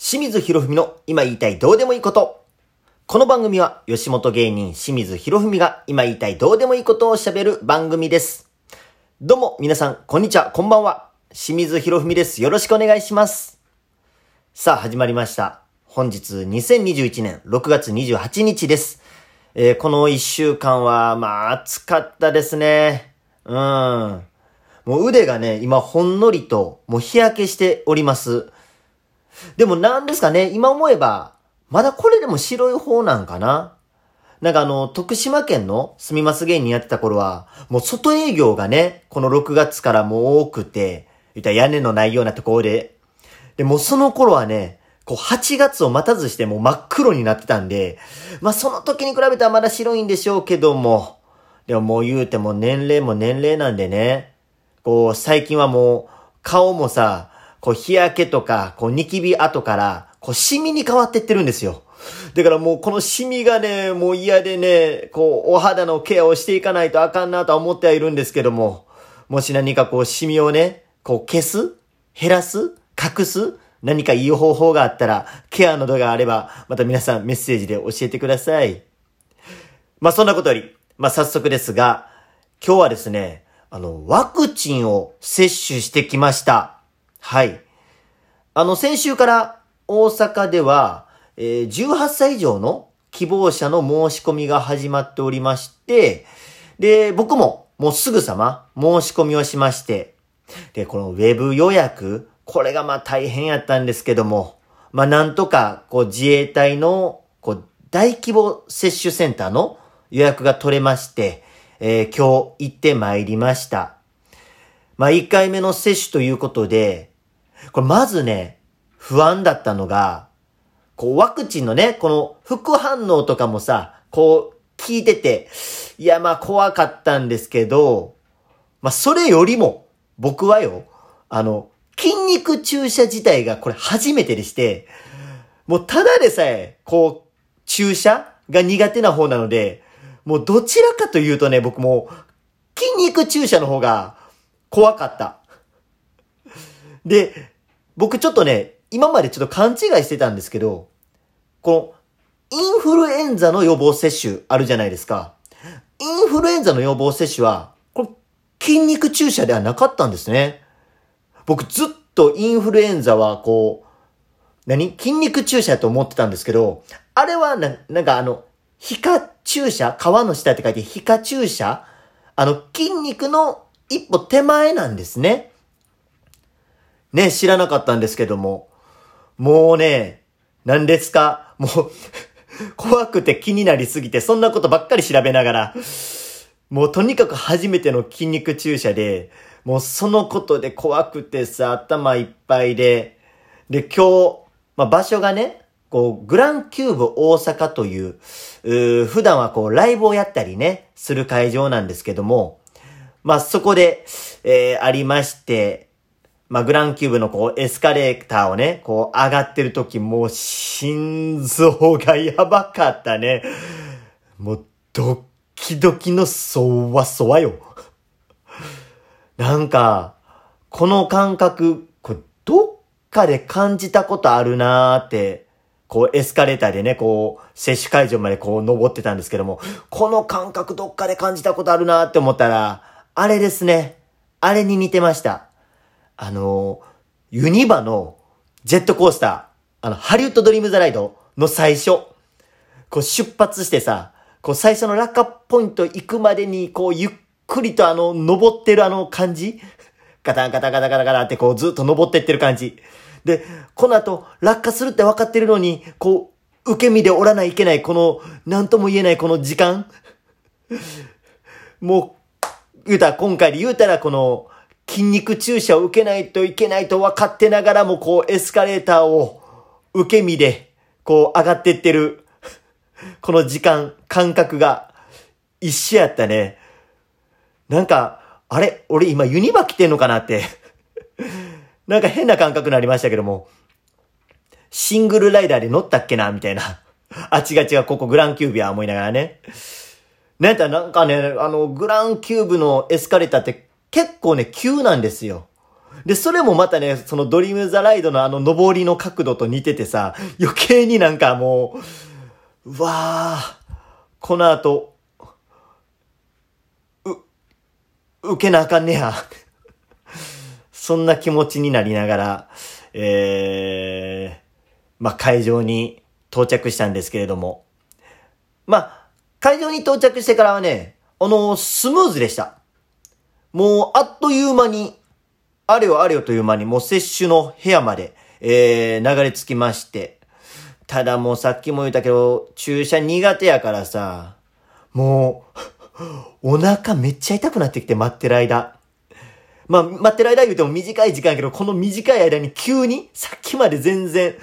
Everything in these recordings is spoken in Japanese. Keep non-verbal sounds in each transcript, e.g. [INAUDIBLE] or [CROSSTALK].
清水博文の今言いたいどうでもいいこと。この番組は吉本芸人清水博文が今言いたいどうでもいいことを喋る番組です。どうも皆さん、こんにちは、こんばんは。清水博文です。よろしくお願いします。さあ、始まりました。本日2021年6月28日です。えー、この1週間は、まあ暑かったですね。うん。もう腕がね、今ほんのりと、もう日焼けしております。でもなんですかね、今思えば、まだこれでも白い方なんかな。なんかあの、徳島県の住みます芸人やってた頃は、もう外営業がね、この6月からもう多くて、いった屋根のないようなところで、で、もその頃はね、こう8月を待たずしてもう真っ黒になってたんで、まあその時に比べたらまだ白いんでしょうけども、でももう言うても年齢も年齢なんでね、こう最近はもう顔もさ、こう日焼けとか、こうニキビ跡から、こうシミに変わってってるんですよ。だからもうこのシミがね、もう嫌でね、こうお肌のケアをしていかないとあかんなとは思ってはいるんですけども、もし何かこうシミをね、こう消す減らす隠す何かいい方法があったら、ケアなどがあれば、また皆さんメッセージで教えてください。まあそんなことより、まあ早速ですが、今日はですね、あの、ワクチンを接種してきました。はい。あの、先週から大阪では、えー、18歳以上の希望者の申し込みが始まっておりまして、で、僕ももうすぐさま申し込みをしまして、で、このウェブ予約、これがまあ大変やったんですけども、まあなんとか、こう自衛隊の、こう大規模接種センターの予約が取れまして、えー、今日行って参りました。まあ1回目の接種ということで、これまずね、不安だったのが、こうワクチンのね、この副反応とかもさ、こう聞いてて、いやまあ怖かったんですけど、まあそれよりも、僕はよ、あの、筋肉注射自体がこれ初めてでして、もうただでさえ、こう、注射が苦手な方なので、もうどちらかというとね、僕も筋肉注射の方が怖かった。で、僕ちょっとね、今までちょっと勘違いしてたんですけど、この、インフルエンザの予防接種あるじゃないですか。インフルエンザの予防接種は、これ、筋肉注射ではなかったんですね。僕ずっとインフルエンザはこう、何？筋肉注射と思ってたんですけど、あれはな、なんかあの、皮下注射？皮の下って書いて皮下注射？あの、筋肉の一歩手前なんですね。ね、知らなかったんですけども。もうね、何ですか？もう [LAUGHS] 怖くて気になりすぎて、そんなことばっかり調べながら、もうとにかく初めての筋肉注射で、もうそのことで怖くてさ、頭いっぱいで、で、今日、まあ、場所がね、こう、グランキューブ大阪という、う普段はこう、ライブをやったりね、する会場なんですけども、まあ、そこで、えー、ありまして、まあ、グランキューブのこう、エスカレーターをね、こう、上がってる時、もう、心臓がやばかったね。もう、ドッキドキのそわそわよ。なんか、この感覚、これ、どっかで感じたことあるなーって、こう、エスカレーターでね、こう、接種会場までこう、登ってたんですけども、この感覚どっかで感じたことあるなーって思ったら、あれですね。あれに似てました。あの、ユニバのジェットコースター、あの、ハリウッドドリームザライドの最初、こう出発してさ、こう最初の落下ポイント行くまでに、こうゆっくりとあの、登ってるあの感じガタンガタンガタンガタンガタンってこうずっと登ってってる感じ。で、この後落下するって分かってるのに、こう、受け身でおらないいけない、この、なんとも言えないこの時間。もう、言うたら、今回で言うたらこの、筋肉注射を受けないといけないと分かってながらも、こう、エスカレーターを受け身で、こう、上がってってる、[LAUGHS] この時間、感覚が、一緒やったね。なんか、あれ？俺今ユニバ来てんのかなって [LAUGHS] なんか変な感覚になりましたけども、シングルライダーで乗ったっけな？みたいな。あ、違う違う、ここグランキューブや思いながらね。なんやなんかね、あの、グランキューブのエスカレーターって結構ね、急なんですよ。で、それもまたね、そのドリームザライドのあの上りの角度と似ててさ、余計になんかもう、うわー、この後、う、受けなあかんねや。そんな気持ちになりながら、えー、まあ、会場に到着したんですけれども。まあ、会場に到着してからはね、あの、スムーズでした。もう、あっという間に、あれよあれよという間に、もう接種の部屋まで、えー、流れ着きまして。ただもうさっきも言ったけど、注射苦手やからさ、もう、お腹めっちゃ痛くなってきて待ってる間。まあ、待ってる間言うても短い時間やけど、この短い間に急に、さっきまで全然、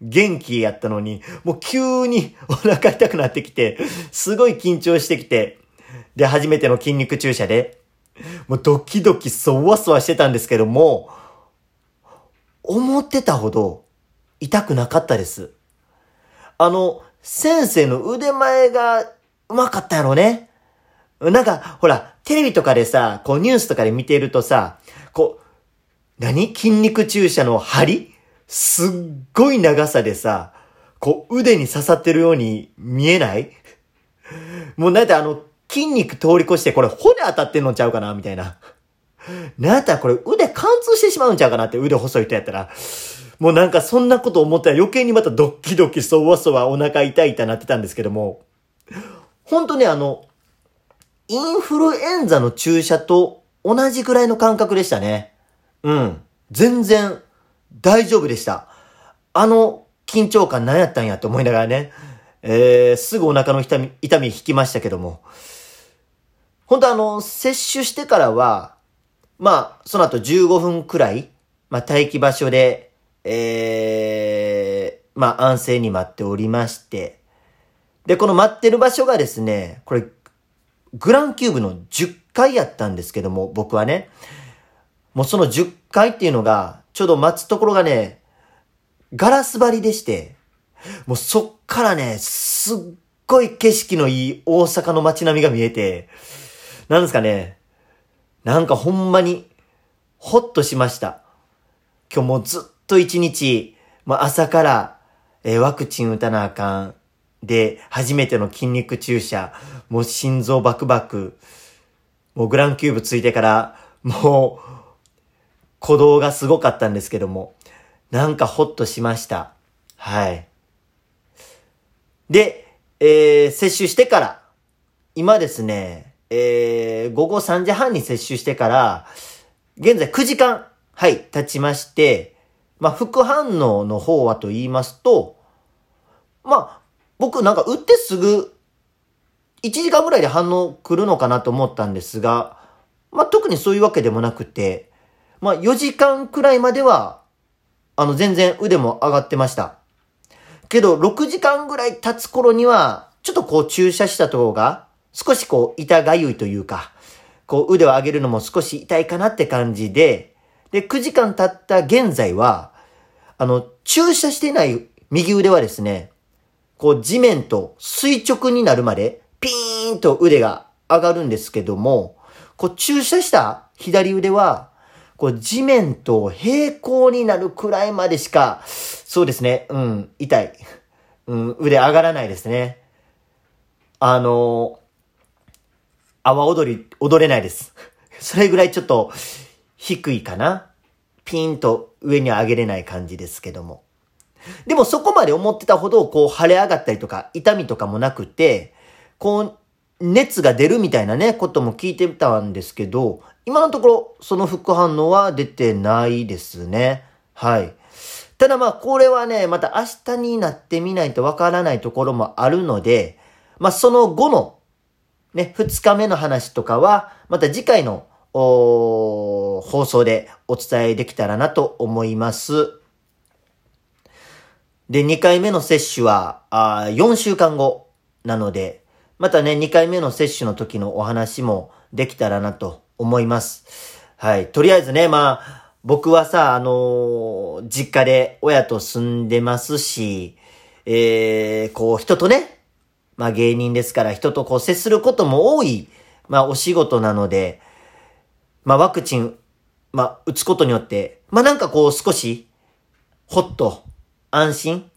元気やったのに、もう急に [LAUGHS] お腹痛くなってきて、すごい緊張してきて、で、初めての筋肉注射で、もうドキドキそわそわしてたんですけども、思ってたほど痛くなかったです。あの、先生の腕前がうまかったやろね。なんか、ほら、テレビとかでさ、こうニュースとかで見てるとさ、こう、何？筋肉注射の針？すっごい長さでさ、こう腕に刺さってるように見えない？[LAUGHS] もうなんてあの、筋肉通り越してこれ骨当たってんのちゃうかなみたいな。なんやったらこれ腕貫通してしまうんちゃうかなって腕細い人やったら。もうなんかそんなこと思ったら余計にまたドッキドキそわそわお腹痛い痛なってたんですけども。本当ねあの、インフルエンザの注射と同じぐらいの感覚でしたね。うん。全然大丈夫でした。あの緊張感何やったんやって思いながらね。えー、すぐお腹の痛み、痛み引きましたけども。本当あの、接種してからは、まあ、その後15分くらい、まあ、待機場所で、えー、まあ、安静に待っておりまして、で、この待ってる場所がですね、これ、グランキューブの10階やったんですけども、僕はね、もうその10階っていうのが、ちょうど待つところがね、ガラス張りでして、もうそっからね、すっごい景色のいい大阪の街並みが見えて、なんですかね、なんかほんまに、ほっとしました。今日もずっと一日、まあ、朝から、えー、ワクチン打たなあかん。で、初めての筋肉注射。もう心臓バクバク。もうグランキューブついてから、もう、鼓動がすごかったんですけども、なんかほっとしました。はい。で、えー、接種してから、今ですね、えー、午後3時半に接種してから、現在9時間、はい、経ちまして、まあ、副反応の方はと言いますと、まあ、僕なんか打ってすぐ、1時間ぐらいで反応来るのかなと思ったんですが、まあ、特にそういうわけでもなくて、まあ、4時間くらいまでは、あの、全然腕も上がってました。けど、6時間ぐらい経つ頃には、ちょっとこう注射したところが、少しこう痛がゆいというか、こう腕を上げるのも少し痛いかなって感じで、で、9時間経った現在は、あの、注射してない右腕はですね、こう地面と垂直になるまで、ピーンと腕が上がるんですけども、こう注射した左腕は、こう地面と平行になるくらいまでしか、そうですね、うん、痛い。うん、腕上がらないですね。あの、泡踊り、踊れないです。[LAUGHS] それぐらいちょっと低いかな。ピンと上に上げれない感じですけども。でもそこまで思ってたほど、こう、腫れ上がったりとか、痛みとかもなくて、こう、熱が出るみたいなね、ことも聞いてたんですけど、今のところ、その副反応は出てないですね。はい。ただまあ、これはね、また明日になってみないとわからないところもあるので、まあ、その後の、ね、二日目の話とかは、また次回の、放送でお伝えできたらなと思います。で、2回目の接種は、あ4週間後なので、またね、2回目の接種の時のお話もできたらなと思います。はい。とりあえずね、まあ、僕はさ、あのー、実家で親と住んでますし、えー、こう、人とね、まあ芸人ですから人とこう接することも多い、まあお仕事なので、まあワクチンまあ、打つことによって、まあなんかこう少し、ほっと、安心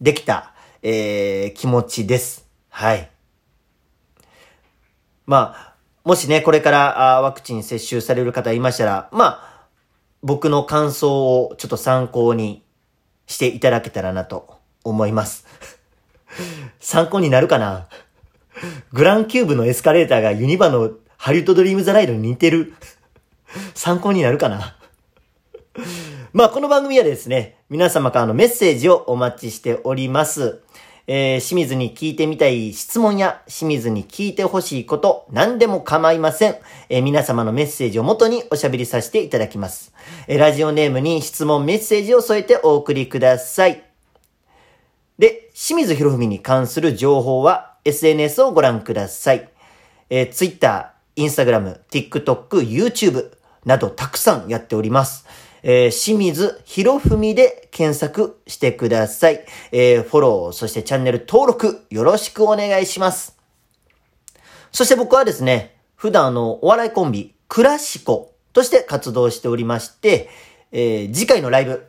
できた、えー、気持ちです。はい。まあ、もしね、これからワクチン接種される方いましたら、まあ、僕の感想をちょっと参考にしていただけたらなと思います。[LAUGHS] 参考になるかな？グランキューブのエスカレーターがユニバのハリウッドドリームザライドに似てる。[LAUGHS] 参考になるかな？まあ、この番組はですね、皆様からのメッセージをお待ちしております。えー、清水に聞いてみたい質問や清水に聞いてほしいこと、何でも構いません。えー、皆様のメッセージをもとにおしゃべりさせていただきます。えー、ラジオネームに質問、メッセージを添えてお送りください。で、清水博文に関する情報は SNS をご覧ください。えー、Twitter、Instagram、TikTok、YouTube などたくさんやっております。えー、清水博文で検索してください。えー、フォロー、そしてチャンネル登録よろしくお願いします。そして僕はですね、普段のお笑いコンビ、クラシコとして活動しておりまして、えー、次回のライブ、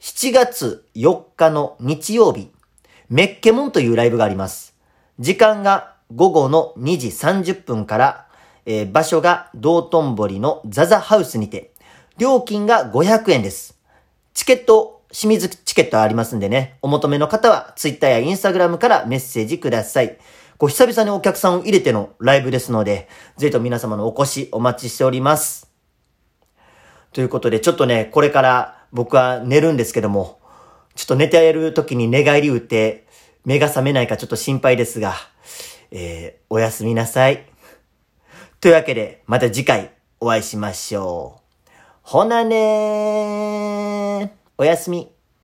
7月4日の日曜日、メッケモンというライブがあります。時間が午後の2時30分から、えー、場所が道頓堀のザザハウスにて、料金が500円です。チケット、清水チケットありますんでね、お求めの方は Twitter や Instagram からメッセージください。こう久々にお客さんを入れてのライブですので、ぜひと皆様のお越しお待ちしております。ということで、ちょっとね、これから僕は寝るんですけども、ちょっと寝てやる時に寝返り打って、目が覚めないかちょっと心配ですが、えー、おやすみなさい。というわけで、また次回お会いしましょう。ほなねー。おやすみ。